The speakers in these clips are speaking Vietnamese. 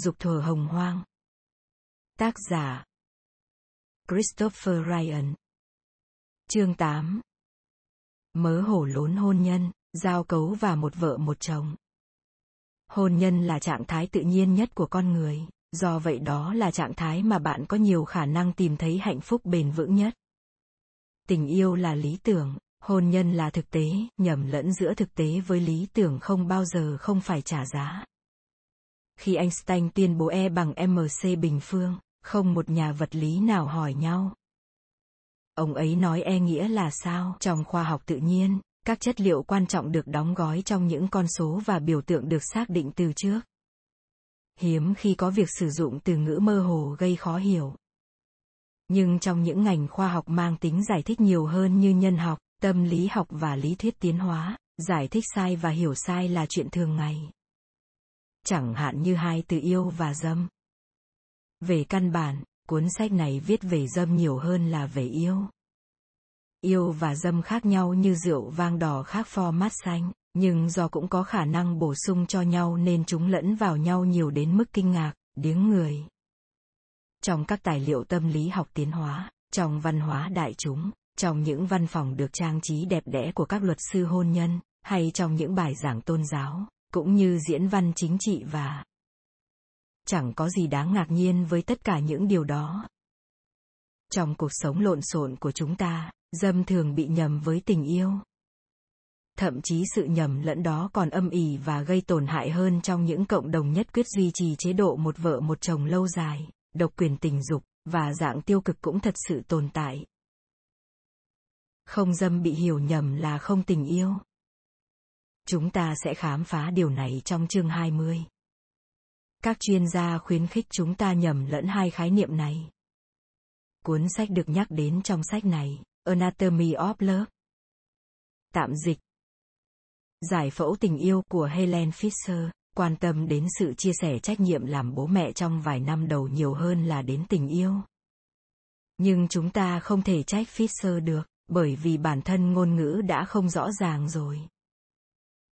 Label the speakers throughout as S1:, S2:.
S1: dục thuở hồng hoang. Tác giả Christopher Ryan Chương 8 Mớ hổ lốn hôn nhân, giao cấu và một vợ một chồng. Hôn nhân là trạng thái tự nhiên nhất của con người, do vậy đó là trạng thái mà bạn có nhiều khả năng tìm thấy hạnh phúc bền vững nhất. Tình yêu là lý tưởng, hôn nhân là thực tế, nhầm lẫn giữa thực tế với lý tưởng không bao giờ không phải trả giá. Khi Einstein tuyên bố E bằng mc bình phương, không một nhà vật lý nào hỏi nhau. Ông ấy nói E nghĩa là sao? Trong khoa học tự nhiên, các chất liệu quan trọng được đóng gói trong những con số và biểu tượng được xác định từ trước. Hiếm khi có việc sử dụng từ ngữ mơ hồ gây khó hiểu. Nhưng trong những ngành khoa học mang tính giải thích nhiều hơn như nhân học, tâm lý học và lý thuyết tiến hóa, giải thích sai và hiểu sai là chuyện thường ngày. Chẳng hạn như hai từ yêu và dâm. Về căn bản, cuốn sách này viết về dâm nhiều hơn là về yêu. Yêu và dâm khác nhau như rượu vang đỏ khác pho mát xanh, nhưng do cũng có khả năng bổ sung cho nhau nên chúng lẫn vào nhau nhiều đến mức kinh ngạc, điếng người. Trong các tài liệu tâm lý học tiến hóa, trong văn hóa đại chúng, trong những văn phòng được trang trí đẹp đẽ của các luật sư hôn nhân, hay trong những bài giảng tôn giáo, cũng như diễn văn chính trị và chẳng có gì đáng ngạc nhiên với tất cả những điều đó. Trong cuộc sống lộn xộn của chúng ta, dâm thường bị nhầm với tình yêu. Thậm chí sự nhầm lẫn đó còn âm ỉ và gây tổn hại hơn trong những cộng đồng nhất quyết duy trì chế độ một vợ một chồng lâu dài, độc quyền tình dục, và dạng tiêu cực cũng thật sự tồn tại. Không dâm bị hiểu nhầm là không tình yêu chúng ta sẽ khám phá điều này trong chương 20. Các chuyên gia khuyến khích chúng ta nhầm lẫn hai khái niệm này. Cuốn sách được nhắc đến trong sách này, Anatomy of Love. Tạm dịch. Giải phẫu tình yêu của Helen Fisher, quan tâm đến sự chia sẻ trách nhiệm làm bố mẹ trong vài năm đầu nhiều hơn là đến tình yêu. Nhưng chúng ta không thể trách Fisher được, bởi vì bản thân ngôn ngữ đã không rõ ràng rồi.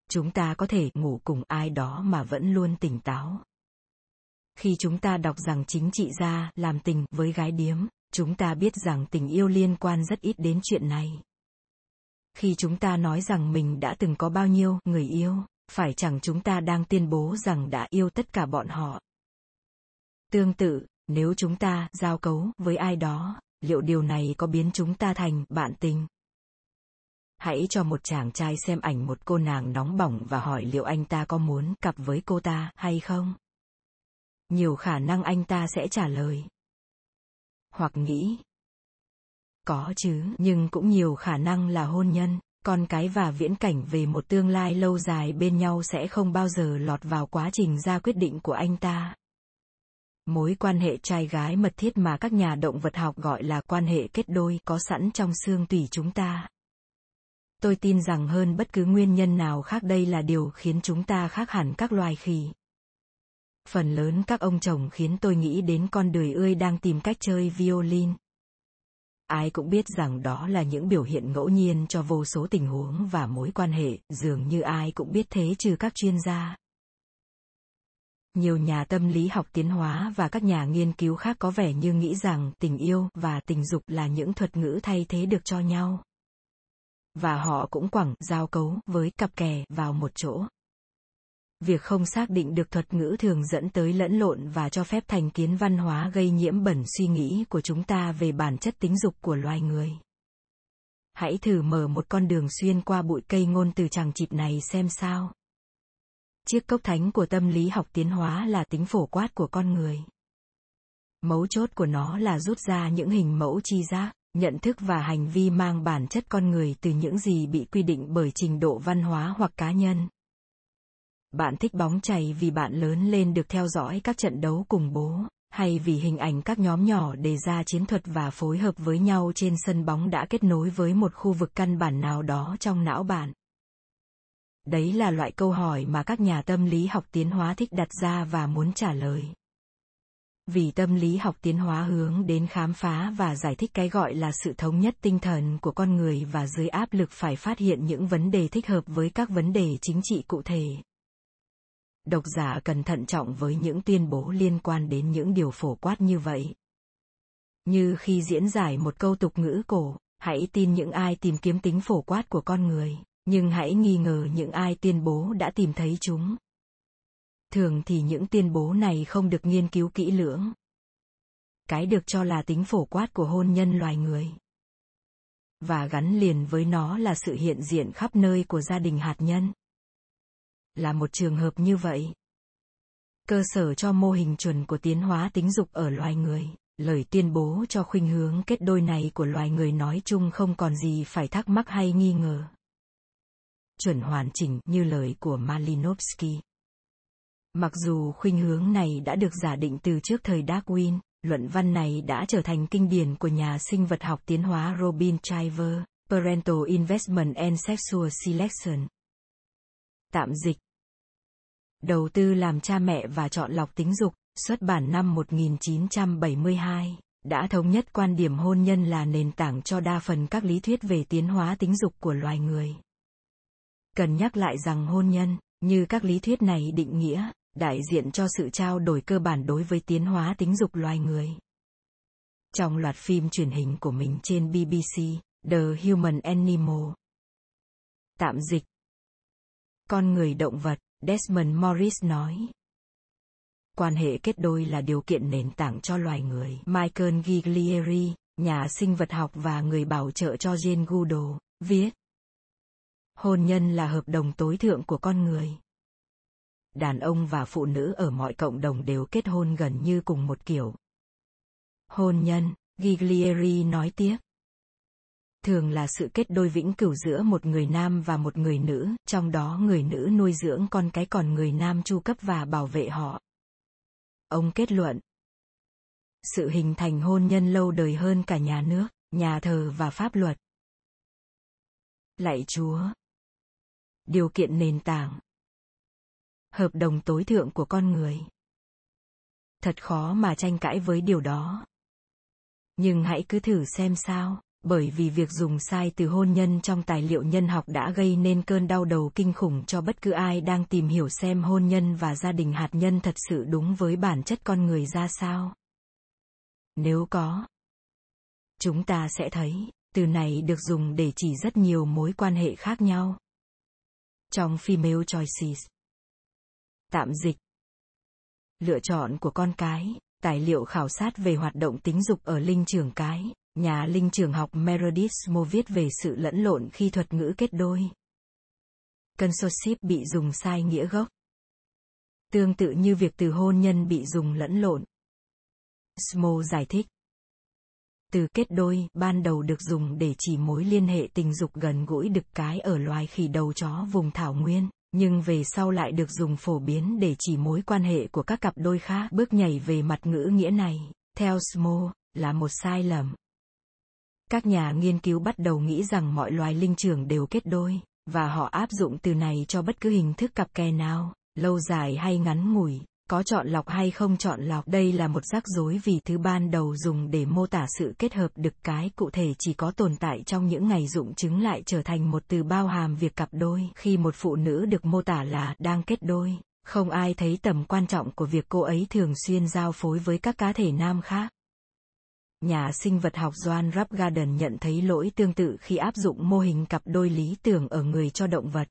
S1: Chúng ta có thể ngủ cùng ai đó mà vẫn luôn tỉnh táo. Khi chúng ta đọc rằng chính trị gia làm tình với gái điếm, chúng ta biết rằng tình yêu liên quan rất ít đến chuyện này. Khi chúng ta nói rằng mình đã từng có bao nhiêu người yêu, phải chẳng chúng ta đang tuyên bố rằng đã yêu tất cả bọn họ? Tương tự, nếu chúng ta giao cấu với ai đó, liệu điều này có biến chúng ta thành bạn tình? Hãy cho một chàng trai xem ảnh một cô nàng nóng bỏng và hỏi liệu anh ta có muốn cặp với cô ta hay không. Nhiều khả năng anh ta sẽ trả lời. Hoặc nghĩ, có chứ, nhưng cũng nhiều khả năng là hôn nhân. Con cái và viễn cảnh về một tương lai lâu dài bên nhau sẽ không bao giờ lọt vào quá trình ra quyết định của anh ta. Mối quan hệ trai gái mật thiết mà các nhà động vật học gọi là quan hệ kết đôi có sẵn trong xương tủy chúng ta tôi tin rằng hơn bất cứ nguyên nhân nào khác đây là điều khiến chúng ta khác hẳn các loài khỉ. Phần lớn các ông chồng khiến tôi nghĩ đến con đời ươi đang tìm cách chơi violin. Ai cũng biết rằng đó là những biểu hiện ngẫu nhiên cho vô số tình huống và mối quan hệ, dường như ai cũng biết thế trừ các chuyên gia. Nhiều nhà tâm lý học tiến hóa và các nhà nghiên cứu khác có vẻ như nghĩ rằng tình yêu và tình dục là những thuật ngữ thay thế được cho nhau và họ cũng quẳng giao cấu với cặp kè vào một chỗ. Việc không xác định được thuật ngữ thường dẫn tới lẫn lộn và cho phép thành kiến văn hóa gây nhiễm bẩn suy nghĩ của chúng ta về bản chất tính dục của loài người. Hãy thử mở một con đường xuyên qua bụi cây ngôn từ chằng chịt này xem sao. Chiếc cốc thánh của tâm lý học tiến hóa là tính phổ quát của con người. Mấu chốt của nó là rút ra những hình mẫu chi giác nhận thức và hành vi mang bản chất con người từ những gì bị quy định bởi trình độ văn hóa hoặc cá nhân bạn thích bóng chày vì bạn lớn lên được theo dõi các trận đấu cùng bố, hay vì hình ảnh các nhóm nhỏ đề ra chiến thuật và phối hợp với nhau trên sân bóng đã kết nối với một khu vực căn bản nào đó trong não bạn. Đấy là loại câu hỏi mà các nhà tâm lý học tiến hóa thích đặt ra và muốn trả lời. Vì tâm lý học tiến hóa hướng đến khám phá và giải thích cái gọi là sự thống nhất tinh thần của con người và dưới áp lực phải phát hiện những vấn đề thích hợp với các vấn đề chính trị cụ thể Độc giả cần thận trọng với những tuyên bố liên quan đến những điều phổ quát như vậy. Như khi diễn giải một câu tục ngữ cổ, hãy tin những ai tìm kiếm tính phổ quát của con người, nhưng hãy nghi ngờ những ai tuyên bố đã tìm thấy chúng. Thường thì những tuyên bố này không được nghiên cứu kỹ lưỡng. Cái được cho là tính phổ quát của hôn nhân loài người. Và gắn liền với nó là sự hiện diện khắp nơi của gia đình hạt nhân. Là một trường hợp như vậy. Cơ sở cho mô hình chuẩn của tiến hóa tính dục ở loài người lời tuyên bố cho khuynh hướng kết đôi này của loài người nói chung không còn gì phải thắc mắc hay nghi ngờ. Chuẩn hoàn chỉnh như lời của Malinowski. Mặc dù khuynh hướng này đã được giả định từ trước thời Darwin, luận văn này đã trở thành kinh điển của nhà sinh vật học tiến hóa Robin Chiver, Parental Investment and Sexual Selection. Tạm dịch Đầu tư làm cha mẹ và chọn lọc tính dục, xuất bản năm 1972, đã thống nhất quan điểm hôn nhân là nền tảng cho đa phần các lý thuyết về tiến hóa tính dục của loài người. Cần nhắc lại rằng hôn nhân, như các lý thuyết này định nghĩa, đại diện cho sự trao đổi cơ bản đối với tiến hóa tính dục loài người. Trong loạt phim truyền hình của mình trên BBC, The Human Animal. Tạm dịch. Con người động vật, Desmond Morris nói quan hệ kết đôi là điều kiện nền tảng cho loài người. Michael Giglieri, nhà sinh vật học và người bảo trợ cho Jane Goodall, viết. Hôn nhân là hợp đồng tối thượng của con người. Đàn ông và phụ nữ ở mọi cộng đồng đều kết hôn gần như cùng một kiểu. Hôn nhân, Giglieri nói tiếp thường là sự kết đôi vĩnh cửu giữa một người nam và một người nữ, trong đó người nữ nuôi dưỡng con cái còn người nam chu cấp và bảo vệ họ. Ông kết luận. Sự hình thành hôn nhân lâu đời hơn cả nhà nước, nhà thờ và pháp luật. Lạy Chúa. Điều kiện nền tảng. Hợp đồng tối thượng của con người. Thật khó mà tranh cãi với điều đó. Nhưng hãy cứ thử xem sao bởi vì việc dùng sai từ hôn nhân trong tài liệu nhân học đã gây nên cơn đau đầu kinh khủng cho bất cứ ai đang tìm hiểu xem hôn nhân và gia đình hạt nhân thật sự đúng với bản chất con người ra sao. Nếu có, chúng ta sẽ thấy, từ này được dùng để chỉ rất nhiều mối quan hệ khác nhau. Trong Female Choices Tạm dịch Lựa chọn của con cái, tài liệu khảo sát về hoạt động tính dục ở linh trường cái, Nhà linh trường học Meredith Mo viết về sự lẫn lộn khi thuật ngữ kết đôi. Consorship bị dùng sai nghĩa gốc. Tương tự như việc từ hôn nhân bị dùng lẫn lộn. Smo giải thích. Từ kết đôi, ban đầu được dùng để chỉ mối liên hệ tình dục gần gũi đực cái ở loài khỉ đầu chó vùng thảo nguyên, nhưng về sau lại được dùng phổ biến để chỉ mối quan hệ của các cặp đôi khác. Bước nhảy về mặt ngữ nghĩa này, theo Smo, là một sai lầm. Các nhà nghiên cứu bắt đầu nghĩ rằng mọi loài linh trưởng đều kết đôi, và họ áp dụng từ này cho bất cứ hình thức cặp kè nào, lâu dài hay ngắn ngủi, có chọn lọc hay không chọn lọc. Đây là một rắc rối vì thứ ban đầu dùng để mô tả sự kết hợp được cái cụ thể chỉ có tồn tại trong những ngày dụng chứng lại trở thành một từ bao hàm việc cặp đôi. Khi một phụ nữ được mô tả là đang kết đôi, không ai thấy tầm quan trọng của việc cô ấy thường xuyên giao phối với các cá thể nam khác. Nhà sinh vật học Joan Rapgarden nhận thấy lỗi tương tự khi áp dụng mô hình cặp đôi lý tưởng ở người cho động vật.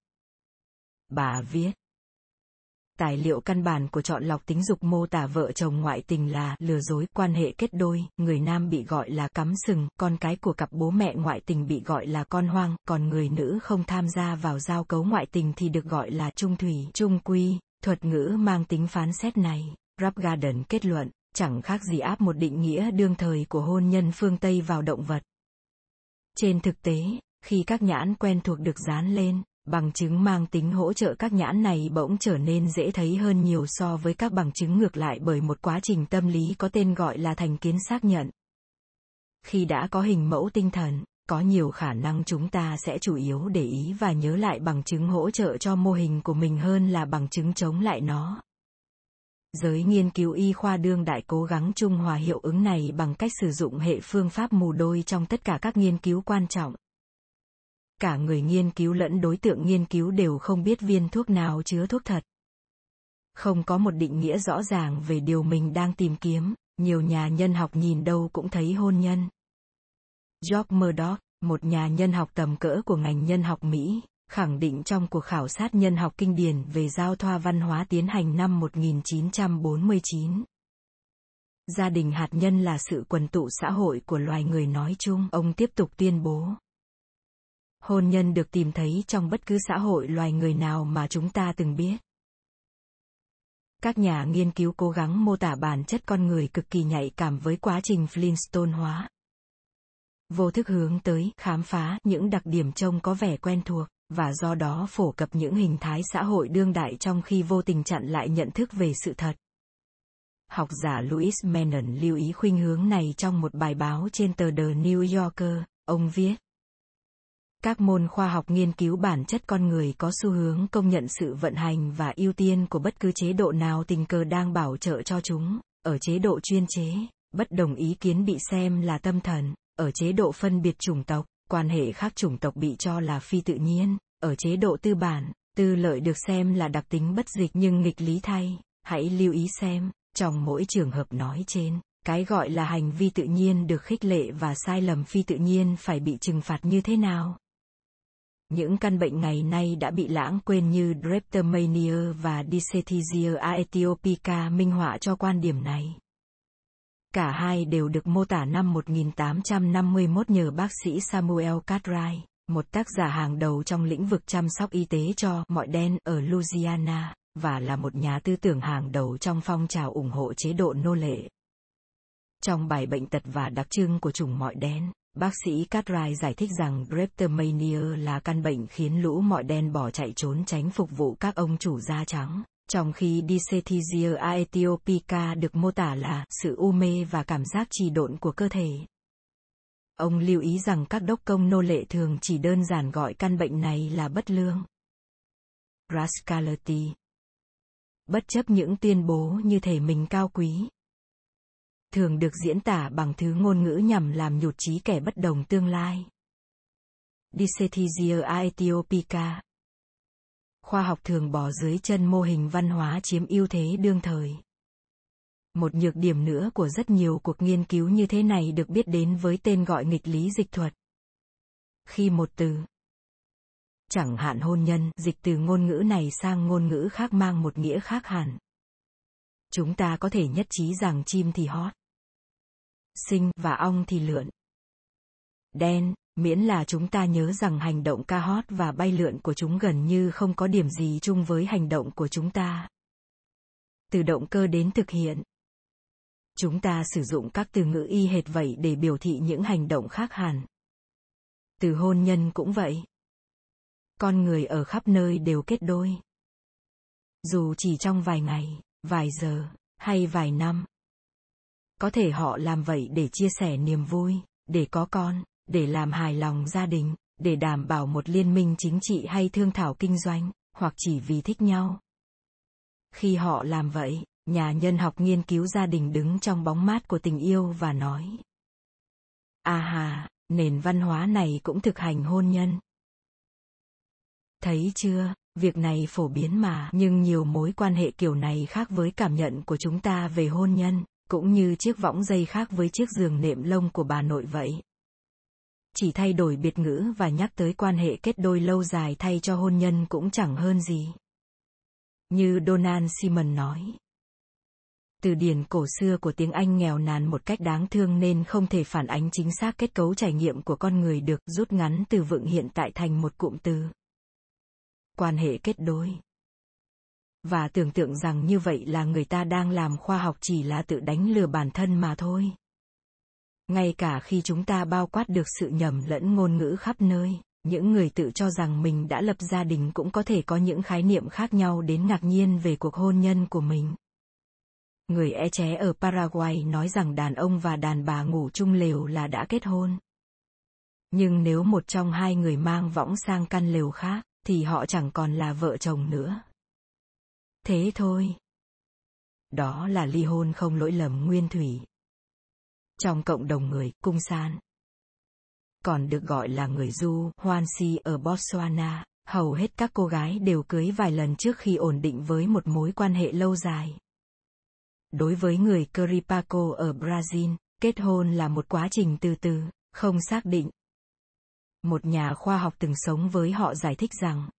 S1: Bà viết. Tài liệu căn bản của chọn lọc tính dục mô tả vợ chồng ngoại tình là lừa dối quan hệ kết đôi, người nam bị gọi là cắm sừng, con cái của cặp bố mẹ ngoại tình bị gọi là con hoang, còn người nữ không tham gia vào giao cấu ngoại tình thì được gọi là trung thủy, trung quy, thuật ngữ mang tính phán xét này. Rapgarden kết luận, chẳng khác gì áp một định nghĩa đương thời của hôn nhân phương Tây vào động vật. Trên thực tế, khi các nhãn quen thuộc được dán lên, bằng chứng mang tính hỗ trợ các nhãn này bỗng trở nên dễ thấy hơn nhiều so với các bằng chứng ngược lại bởi một quá trình tâm lý có tên gọi là thành kiến xác nhận. Khi đã có hình mẫu tinh thần, có nhiều khả năng chúng ta sẽ chủ yếu để ý và nhớ lại bằng chứng hỗ trợ cho mô hình của mình hơn là bằng chứng chống lại nó. Giới nghiên cứu y khoa đương đại cố gắng trung hòa hiệu ứng này bằng cách sử dụng hệ phương pháp mù đôi trong tất cả các nghiên cứu quan trọng. Cả người nghiên cứu lẫn đối tượng nghiên cứu đều không biết viên thuốc nào chứa thuốc thật. Không có một định nghĩa rõ ràng về điều mình đang tìm kiếm, nhiều nhà nhân học nhìn đâu cũng thấy hôn nhân. George Murdoch, một nhà nhân học tầm cỡ của ngành nhân học Mỹ, khẳng định trong cuộc khảo sát nhân học kinh điển về giao thoa văn hóa tiến hành năm 1949. Gia đình hạt nhân là sự quần tụ xã hội của loài người nói chung, ông tiếp tục tuyên bố. Hôn nhân được tìm thấy trong bất cứ xã hội loài người nào mà chúng ta từng biết. Các nhà nghiên cứu cố gắng mô tả bản chất con người cực kỳ nhạy cảm với quá trình Flintstone hóa. Vô thức hướng tới, khám phá những đặc điểm trông có vẻ quen thuộc, và do đó phổ cập những hình thái xã hội đương đại trong khi vô tình chặn lại nhận thức về sự thật. Học giả Louis Menon lưu ý khuynh hướng này trong một bài báo trên tờ The New Yorker, ông viết. Các môn khoa học nghiên cứu bản chất con người có xu hướng công nhận sự vận hành và ưu tiên của bất cứ chế độ nào tình cờ đang bảo trợ cho chúng. Ở chế độ chuyên chế, bất đồng ý kiến bị xem là tâm thần, ở chế độ phân biệt chủng tộc, quan hệ khác chủng tộc bị cho là phi tự nhiên, ở chế độ tư bản, tư lợi được xem là đặc tính bất dịch nhưng nghịch lý thay. Hãy lưu ý xem, trong mỗi trường hợp nói trên, cái gọi là hành vi tự nhiên được khích lệ và sai lầm phi tự nhiên phải bị trừng phạt như thế nào. Những căn bệnh ngày nay đã bị lãng quên như Dreptomania và Dissethesia aethiopica minh họa cho quan điểm này. Cả hai đều được mô tả năm 1851 nhờ bác sĩ Samuel Cartwright, một tác giả hàng đầu trong lĩnh vực chăm sóc y tế cho mọi đen ở Louisiana, và là một nhà tư tưởng hàng đầu trong phong trào ủng hộ chế độ nô lệ. Trong bài bệnh tật và đặc trưng của chủng mọi đen, bác sĩ Cartwright giải thích rằng Dreptomania là căn bệnh khiến lũ mọi đen bỏ chạy trốn tránh phục vụ các ông chủ da trắng, trong khi Dissethesia aethiopica được mô tả là sự u mê và cảm giác trì độn của cơ thể. Ông lưu ý rằng các đốc công nô lệ thường chỉ đơn giản gọi căn bệnh này là bất lương. Rascality Bất chấp những tuyên bố như thể mình cao quý. Thường được diễn tả bằng thứ ngôn ngữ nhằm làm nhụt chí kẻ bất đồng tương lai. Dissethesia aetiopica khoa học thường bỏ dưới chân mô hình văn hóa chiếm ưu thế đương thời. Một nhược điểm nữa của rất nhiều cuộc nghiên cứu như thế này được biết đến với tên gọi nghịch lý dịch thuật. Khi một từ chẳng hạn hôn nhân dịch từ ngôn ngữ này sang ngôn ngữ khác mang một nghĩa khác hẳn. Chúng ta có thể nhất trí rằng chim thì hót, sinh và ong thì lượn. Đen, miễn là chúng ta nhớ rằng hành động ca hót và bay lượn của chúng gần như không có điểm gì chung với hành động của chúng ta. Từ động cơ đến thực hiện. Chúng ta sử dụng các từ ngữ y hệt vậy để biểu thị những hành động khác hẳn. Từ hôn nhân cũng vậy. Con người ở khắp nơi đều kết đôi. Dù chỉ trong vài ngày vài giờ hay vài năm có thể họ làm vậy để chia sẻ niềm vui để có con để làm hài lòng gia đình, để đảm bảo một liên minh chính trị hay thương thảo kinh doanh, hoặc chỉ vì thích nhau. Khi họ làm vậy, nhà nhân học nghiên cứu gia đình đứng trong bóng mát của tình yêu và nói. À hà, nền văn hóa này cũng thực hành hôn nhân. Thấy chưa, việc này phổ biến mà, nhưng nhiều mối quan hệ kiểu này khác với cảm nhận của chúng ta về hôn nhân, cũng như chiếc võng dây khác với chiếc giường nệm lông của bà nội vậy chỉ thay đổi biệt ngữ và nhắc tới quan hệ kết đôi lâu dài thay cho hôn nhân cũng chẳng hơn gì. Như Donald Simon nói. Từ điển cổ xưa của tiếng Anh nghèo nàn một cách đáng thương nên không thể phản ánh chính xác kết cấu trải nghiệm của con người được rút ngắn từ vựng hiện tại thành một cụm từ. Quan hệ kết đôi. Và tưởng tượng rằng như vậy là người ta đang làm khoa học chỉ là tự đánh lừa bản thân mà thôi. Ngay cả khi chúng ta bao quát được sự nhầm lẫn ngôn ngữ khắp nơi, những người tự cho rằng mình đã lập gia đình cũng có thể có những khái niệm khác nhau đến ngạc nhiên về cuộc hôn nhân của mình. Người e ché ở paraguay nói rằng đàn ông và đàn bà ngủ chung lều là đã kết hôn. Nhưng nếu một trong hai người mang võng sang căn lều khác, thì họ chẳng còn là vợ chồng nữa thế thôi đó là ly hôn không lỗi lầm nguyên thủy trong cộng đồng người cung san còn được gọi là người du hoan si ở botswana Hầu hết các cô gái đều cưới vài lần trước khi ổn định với một mối quan hệ lâu dài. Đối với người Caripaco ở Brazil, kết hôn là một quá trình từ từ, không xác định. Một nhà khoa học từng sống với họ giải thích rằng,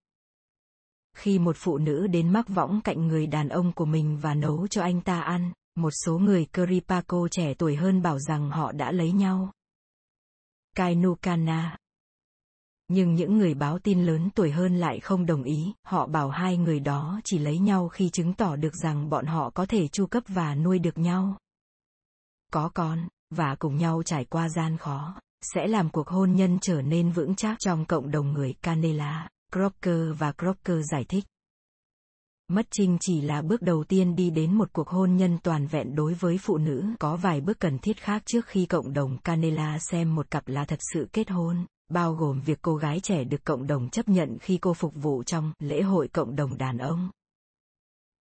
S1: khi một phụ nữ đến mắc võng cạnh người đàn ông của mình và nấu cho anh ta ăn, một số người Caripaco trẻ tuổi hơn bảo rằng họ đã lấy nhau. Kainukana nhưng những người báo tin lớn tuổi hơn lại không đồng ý, họ bảo hai người đó chỉ lấy nhau khi chứng tỏ được rằng bọn họ có thể chu cấp và nuôi được nhau. Có con, và cùng nhau trải qua gian khó, sẽ làm cuộc hôn nhân trở nên vững chắc trong cộng đồng người Canela, Crocker và Crocker giải thích. Mất trinh chỉ là bước đầu tiên đi đến một cuộc hôn nhân toàn vẹn đối với phụ nữ. Có vài bước cần thiết khác trước khi cộng đồng Canela xem một cặp là thật sự kết hôn bao gồm việc cô gái trẻ được cộng đồng chấp nhận khi cô phục vụ trong lễ hội cộng đồng đàn ông.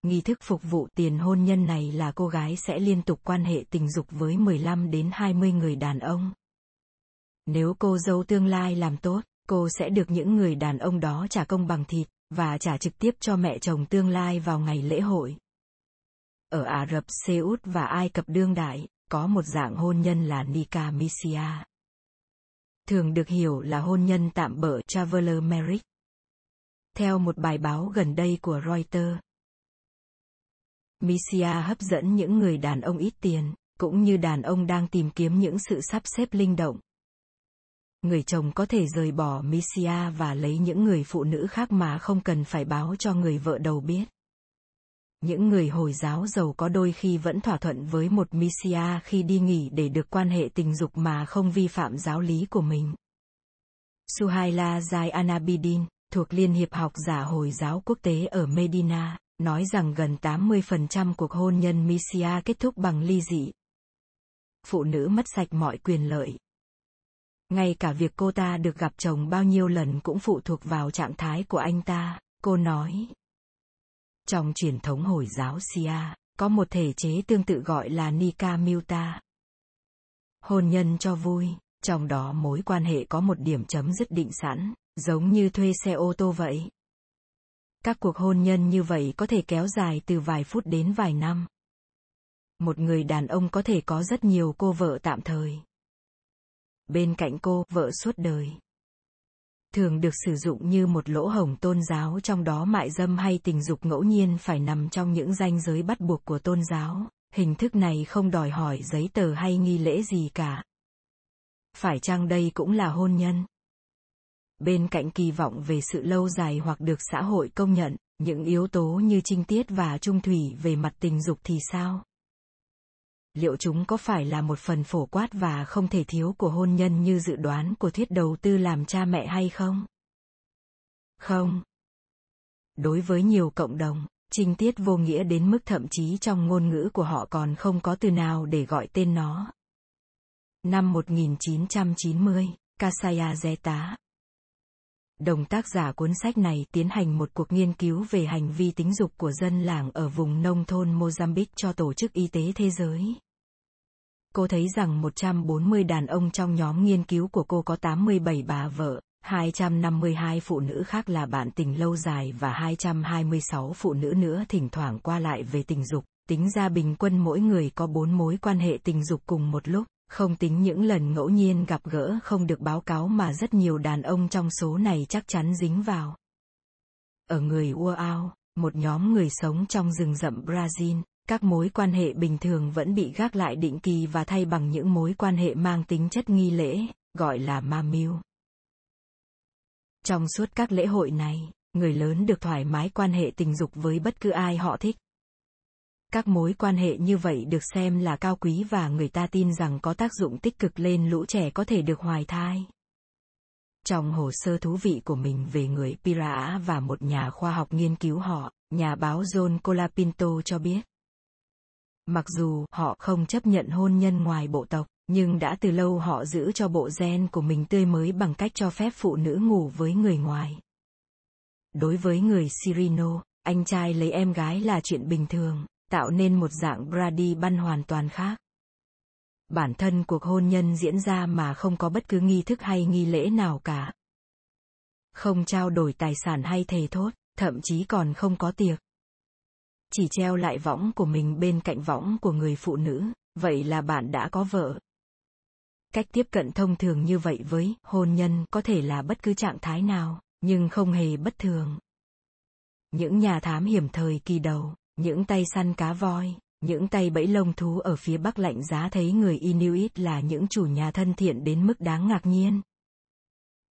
S1: Nghi thức phục vụ tiền hôn nhân này là cô gái sẽ liên tục quan hệ tình dục với 15 đến 20 người đàn ông. Nếu cô dâu tương lai làm tốt, cô sẽ được những người đàn ông đó trả công bằng thịt, và trả trực tiếp cho mẹ chồng tương lai vào ngày lễ hội. Ở Ả Rập Xê Út và Ai Cập đương đại, có một dạng hôn nhân là Nika Misia thường được hiểu là hôn nhân tạm bỡ Traveler marriage Theo một bài báo gần đây của Reuters, Misia hấp dẫn những người đàn ông ít tiền, cũng như đàn ông đang tìm kiếm những sự sắp xếp linh động. Người chồng có thể rời bỏ Misia và lấy những người phụ nữ khác mà không cần phải báo cho người vợ đầu biết. Những người Hồi giáo giàu có đôi khi vẫn thỏa thuận với một Misia khi đi nghỉ để được quan hệ tình dục mà không vi phạm giáo lý của mình. Suhaila Zai Anabidin, thuộc Liên hiệp học giả Hồi giáo quốc tế ở Medina, nói rằng gần 80% cuộc hôn nhân Misia kết thúc bằng ly dị. Phụ nữ mất sạch mọi quyền lợi. Ngay cả việc cô ta được gặp chồng bao nhiêu lần cũng phụ thuộc vào trạng thái của anh ta, cô nói. Trong truyền thống Hồi giáo Sia, có một thể chế tương tự gọi là Nika Milta. Hôn nhân cho vui, trong đó mối quan hệ có một điểm chấm dứt định sẵn, giống như thuê xe ô tô vậy. Các cuộc hôn nhân như vậy có thể kéo dài từ vài phút đến vài năm. Một người đàn ông có thể có rất nhiều cô vợ tạm thời. Bên cạnh cô, vợ suốt đời. Thường được sử dụng như một lỗ hổng tôn giáo trong đó mại dâm hay tình dục ngẫu nhiên phải nằm trong những ranh giới bắt buộc của tôn giáo. Hình thức này không đòi hỏi giấy tờ hay nghi lễ gì cả. Phải chăng đây cũng là hôn nhân? Bên cạnh kỳ vọng về sự lâu dài hoặc được xã hội công nhận những yếu tố như trinh tiết và trung thủy về mặt tình dục thì sao? Liệu chúng có phải là một phần phổ quát và không thể thiếu của hôn nhân như dự đoán của thuyết đầu tư làm cha mẹ hay không? Không. Đối với nhiều cộng đồng, trinh tiết vô nghĩa đến mức thậm chí trong ngôn ngữ của họ còn không có từ nào để gọi tên nó. Năm 1990, Kasaya Zeta, Đồng tác giả cuốn sách này tiến hành một cuộc nghiên cứu về hành vi tính dục của dân làng ở vùng nông thôn Mozambique cho Tổ chức Y tế Thế giới. Cô thấy rằng 140 đàn ông trong nhóm nghiên cứu của cô có 87 bà vợ, 252 phụ nữ khác là bạn tình lâu dài và 226 phụ nữ nữa thỉnh thoảng qua lại về tình dục. Tính ra bình quân mỗi người có 4 mối quan hệ tình dục cùng một lúc, không tính những lần ngẫu nhiên gặp gỡ không được báo cáo mà rất nhiều đàn ông trong số này chắc chắn dính vào. Ở người Uao, một nhóm người sống trong rừng rậm Brazil, các mối quan hệ bình thường vẫn bị gác lại định kỳ và thay bằng những mối quan hệ mang tính chất nghi lễ, gọi là ma mưu. Trong suốt các lễ hội này, người lớn được thoải mái quan hệ tình dục với bất cứ ai họ thích. Các mối quan hệ như vậy được xem là cao quý và người ta tin rằng có tác dụng tích cực lên lũ trẻ có thể được hoài thai. Trong hồ sơ thú vị của mình về người Pira và một nhà khoa học nghiên cứu họ, nhà báo John Colapinto cho biết, Mặc dù họ không chấp nhận hôn nhân ngoài bộ tộc, nhưng đã từ lâu họ giữ cho bộ gen của mình tươi mới bằng cách cho phép phụ nữ ngủ với người ngoài. Đối với người Sirino, anh trai lấy em gái là chuyện bình thường, tạo nên một dạng Brady ban hoàn toàn khác. Bản thân cuộc hôn nhân diễn ra mà không có bất cứ nghi thức hay nghi lễ nào cả. không trao đổi tài sản hay thề thốt, thậm chí còn không có tiệc. Chỉ treo lại võng của mình bên cạnh võng của người phụ nữ, vậy là bạn đã có vợ. Cách tiếp cận thông thường như vậy với hôn nhân có thể là bất cứ trạng thái nào, nhưng không hề bất thường. Những nhà thám hiểm thời kỳ đầu, những tay săn cá voi, những tay bẫy lông thú ở phía bắc lạnh giá thấy người Inuit là những chủ nhà thân thiện đến mức đáng ngạc nhiên.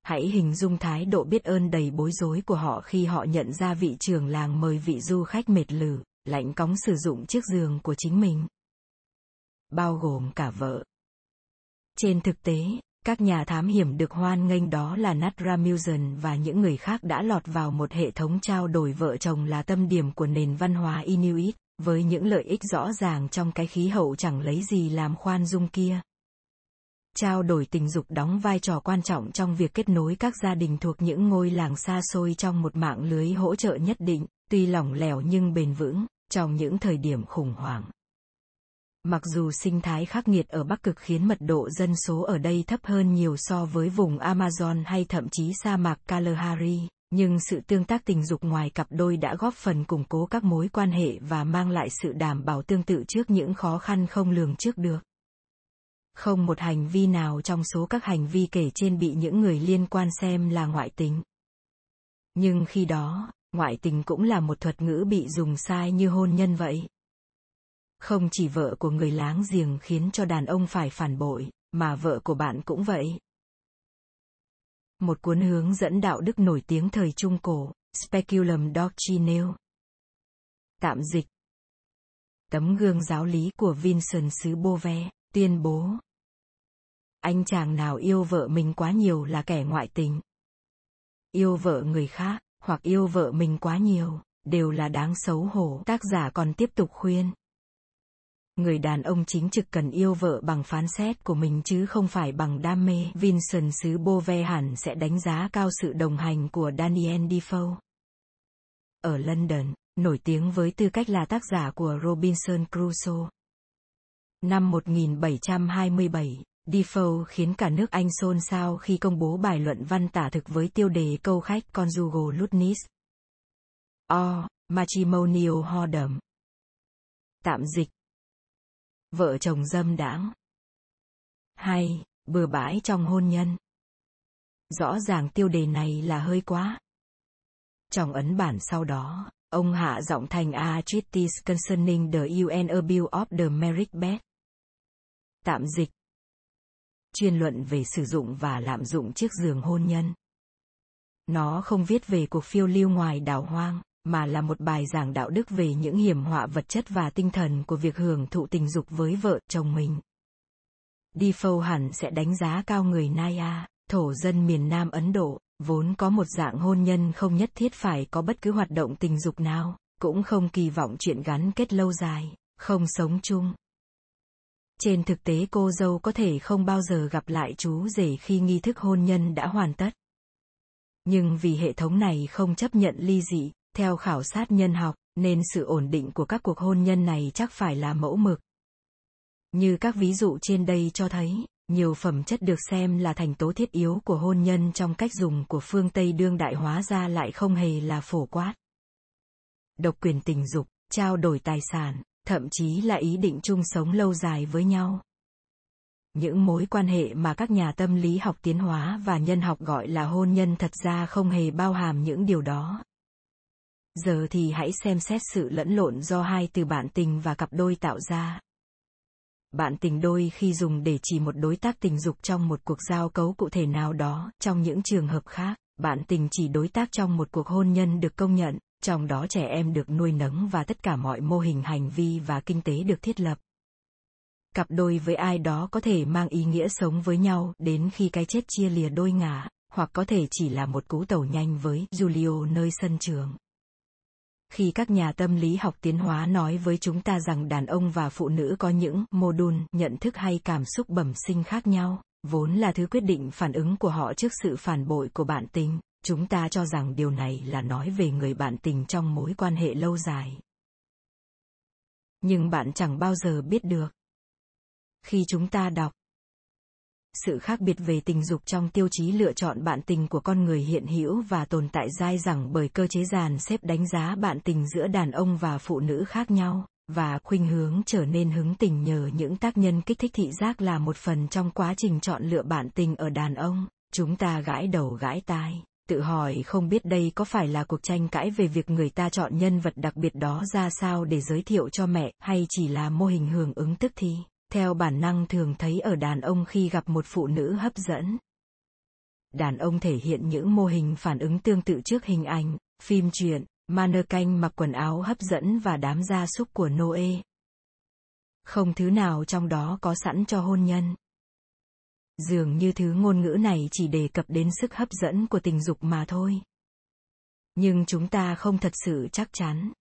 S1: Hãy hình dung thái độ biết ơn đầy bối rối của họ khi họ nhận ra vị trưởng làng mời vị du khách mệt lử, lạnh cóng sử dụng chiếc giường của chính mình. Bao gồm cả vợ. Trên thực tế, các nhà thám hiểm được hoan nghênh đó là Nat Ramusen và những người khác đã lọt vào một hệ thống trao đổi vợ chồng là tâm điểm của nền văn hóa Inuit, với những lợi ích rõ ràng trong cái khí hậu chẳng lấy gì làm khoan dung kia. Trao đổi tình dục đóng vai trò quan trọng trong việc kết nối các gia đình thuộc những ngôi làng xa xôi trong một mạng lưới hỗ trợ nhất định, tuy lỏng lẻo nhưng bền vững, trong những thời điểm khủng hoảng. Mặc dù sinh thái khắc nghiệt ở Bắc Cực khiến mật độ dân số ở đây thấp hơn nhiều so với vùng Amazon hay thậm chí sa mạc Kalahari, nhưng sự tương tác tình dục ngoài cặp đôi đã góp phần củng cố các mối quan hệ và mang lại sự đảm bảo tương tự trước những khó khăn không lường trước được. Không một hành vi nào trong số các hành vi kể trên bị những người liên quan xem là ngoại tình. Nhưng khi đó, ngoại tình cũng là một thuật ngữ bị dùng sai như hôn nhân vậy. Không chỉ vợ của người láng giềng khiến cho đàn ông phải phản bội, mà vợ của bạn cũng vậy. Một cuốn hướng dẫn đạo đức nổi tiếng thời Trung Cổ, Speculum Doctrineo. Tạm dịch. Tấm gương giáo lý của Vincent xứ Bove, tuyên bố. Anh chàng nào yêu vợ mình quá nhiều là kẻ ngoại tình. Yêu vợ người khác, hoặc yêu vợ mình quá nhiều, đều là đáng xấu hổ. Tác giả còn tiếp tục khuyên người đàn ông chính trực cần yêu vợ bằng phán xét của mình chứ không phải bằng đam mê. Vincent xứ Bove hẳn sẽ đánh giá cao sự đồng hành của Daniel Defoe. Ở London, nổi tiếng với tư cách là tác giả của Robinson Crusoe. Năm 1727, Defoe khiến cả nước Anh xôn xao khi công bố bài luận văn tả thực với tiêu đề câu khách conjugal Lutnis, O. Matrimonial whoredom. Tạm dịch vợ chồng dâm đãng. Hay, bừa bãi trong hôn nhân. Rõ ràng tiêu đề này là hơi quá. Trong ấn bản sau đó, ông hạ giọng thành A Treatise Concerning the UN Abuse of the Marriage Bed. Tạm dịch. Chuyên luận về sử dụng và lạm dụng chiếc giường hôn nhân. Nó không viết về cuộc phiêu lưu ngoài đảo hoang, mà là một bài giảng đạo đức về những hiểm họa vật chất và tinh thần của việc hưởng thụ tình dục với vợ chồng mình. Defoe hẳn sẽ đánh giá cao người Naya, thổ dân miền Nam Ấn Độ, vốn có một dạng hôn nhân không nhất thiết phải có bất cứ hoạt động tình dục nào, cũng không kỳ vọng chuyện gắn kết lâu dài, không sống chung. Trên thực tế cô dâu có thể không bao giờ gặp lại chú rể khi nghi thức hôn nhân đã hoàn tất. Nhưng vì hệ thống này không chấp nhận ly dị, theo khảo sát nhân học, nên sự ổn định của các cuộc hôn nhân này chắc phải là mẫu mực. Như các ví dụ trên đây cho thấy, nhiều phẩm chất được xem là thành tố thiết yếu của hôn nhân trong cách dùng của phương Tây đương đại hóa ra lại không hề là phổ quát. Độc quyền tình dục, trao đổi tài sản, thậm chí là ý định chung sống lâu dài với nhau. Những mối quan hệ mà các nhà tâm lý học tiến hóa và nhân học gọi là hôn nhân thật ra không hề bao hàm những điều đó. Giờ thì hãy xem xét sự lẫn lộn do hai từ bạn tình và cặp đôi tạo ra. Bạn tình đôi khi dùng để chỉ một đối tác tình dục trong một cuộc giao cấu cụ thể nào đó, trong những trường hợp khác, bạn tình chỉ đối tác trong một cuộc hôn nhân được công nhận, trong đó trẻ em được nuôi nấng và tất cả mọi mô hình hành vi và kinh tế được thiết lập. Cặp đôi với ai đó có thể mang ý nghĩa sống với nhau đến khi cái chết chia lìa đôi ngả, hoặc có thể chỉ là một cú tàu nhanh với Julio nơi sân trường khi các nhà tâm lý học tiến hóa nói với chúng ta rằng đàn ông và phụ nữ có những mô đun nhận thức hay cảm xúc bẩm sinh khác nhau vốn là thứ quyết định phản ứng của họ trước sự phản bội của bạn tình chúng ta cho rằng điều này là nói về người bạn tình trong mối quan hệ lâu dài. Nhưng bạn chẳng bao giờ biết được. Khi chúng ta đọc sự khác biệt về tình dục trong tiêu chí lựa chọn bạn tình của con người hiện hữu và tồn tại dai dẳng bởi cơ chế dàn xếp đánh giá bạn tình giữa đàn ông và phụ nữ khác nhau, và khuynh hướng trở nên hứng tình nhờ những tác nhân kích thích thị giác là một phần trong quá trình chọn lựa bạn tình ở đàn ông, chúng ta gãi đầu gãi tai tự hỏi không biết đây có phải là cuộc tranh cãi về việc người ta chọn nhân vật đặc biệt đó ra sao để giới thiệu cho mẹ, hay chỉ là mô hình hưởng ứng tức thì? Theo bản năng thường thấy ở đàn ông khi gặp một phụ nữ hấp dẫn. Đàn ông thể hiện những mô hình phản ứng tương tự trước hình ảnh, phim truyện, mannequin mặc quần áo hấp dẫn và đám gia súc của noe. Không thứ nào trong đó có sẵn cho hôn nhân dường như thứ ngôn ngữ này chỉ đề cập đến sức hấp dẫn của tình dục mà thôi. Nhưng chúng ta không thật sự chắc chắn.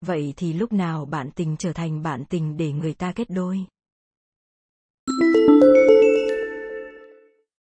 S1: Vậy thì lúc nào bạn tình trở thành bạn tình để người ta kết đôi? thank you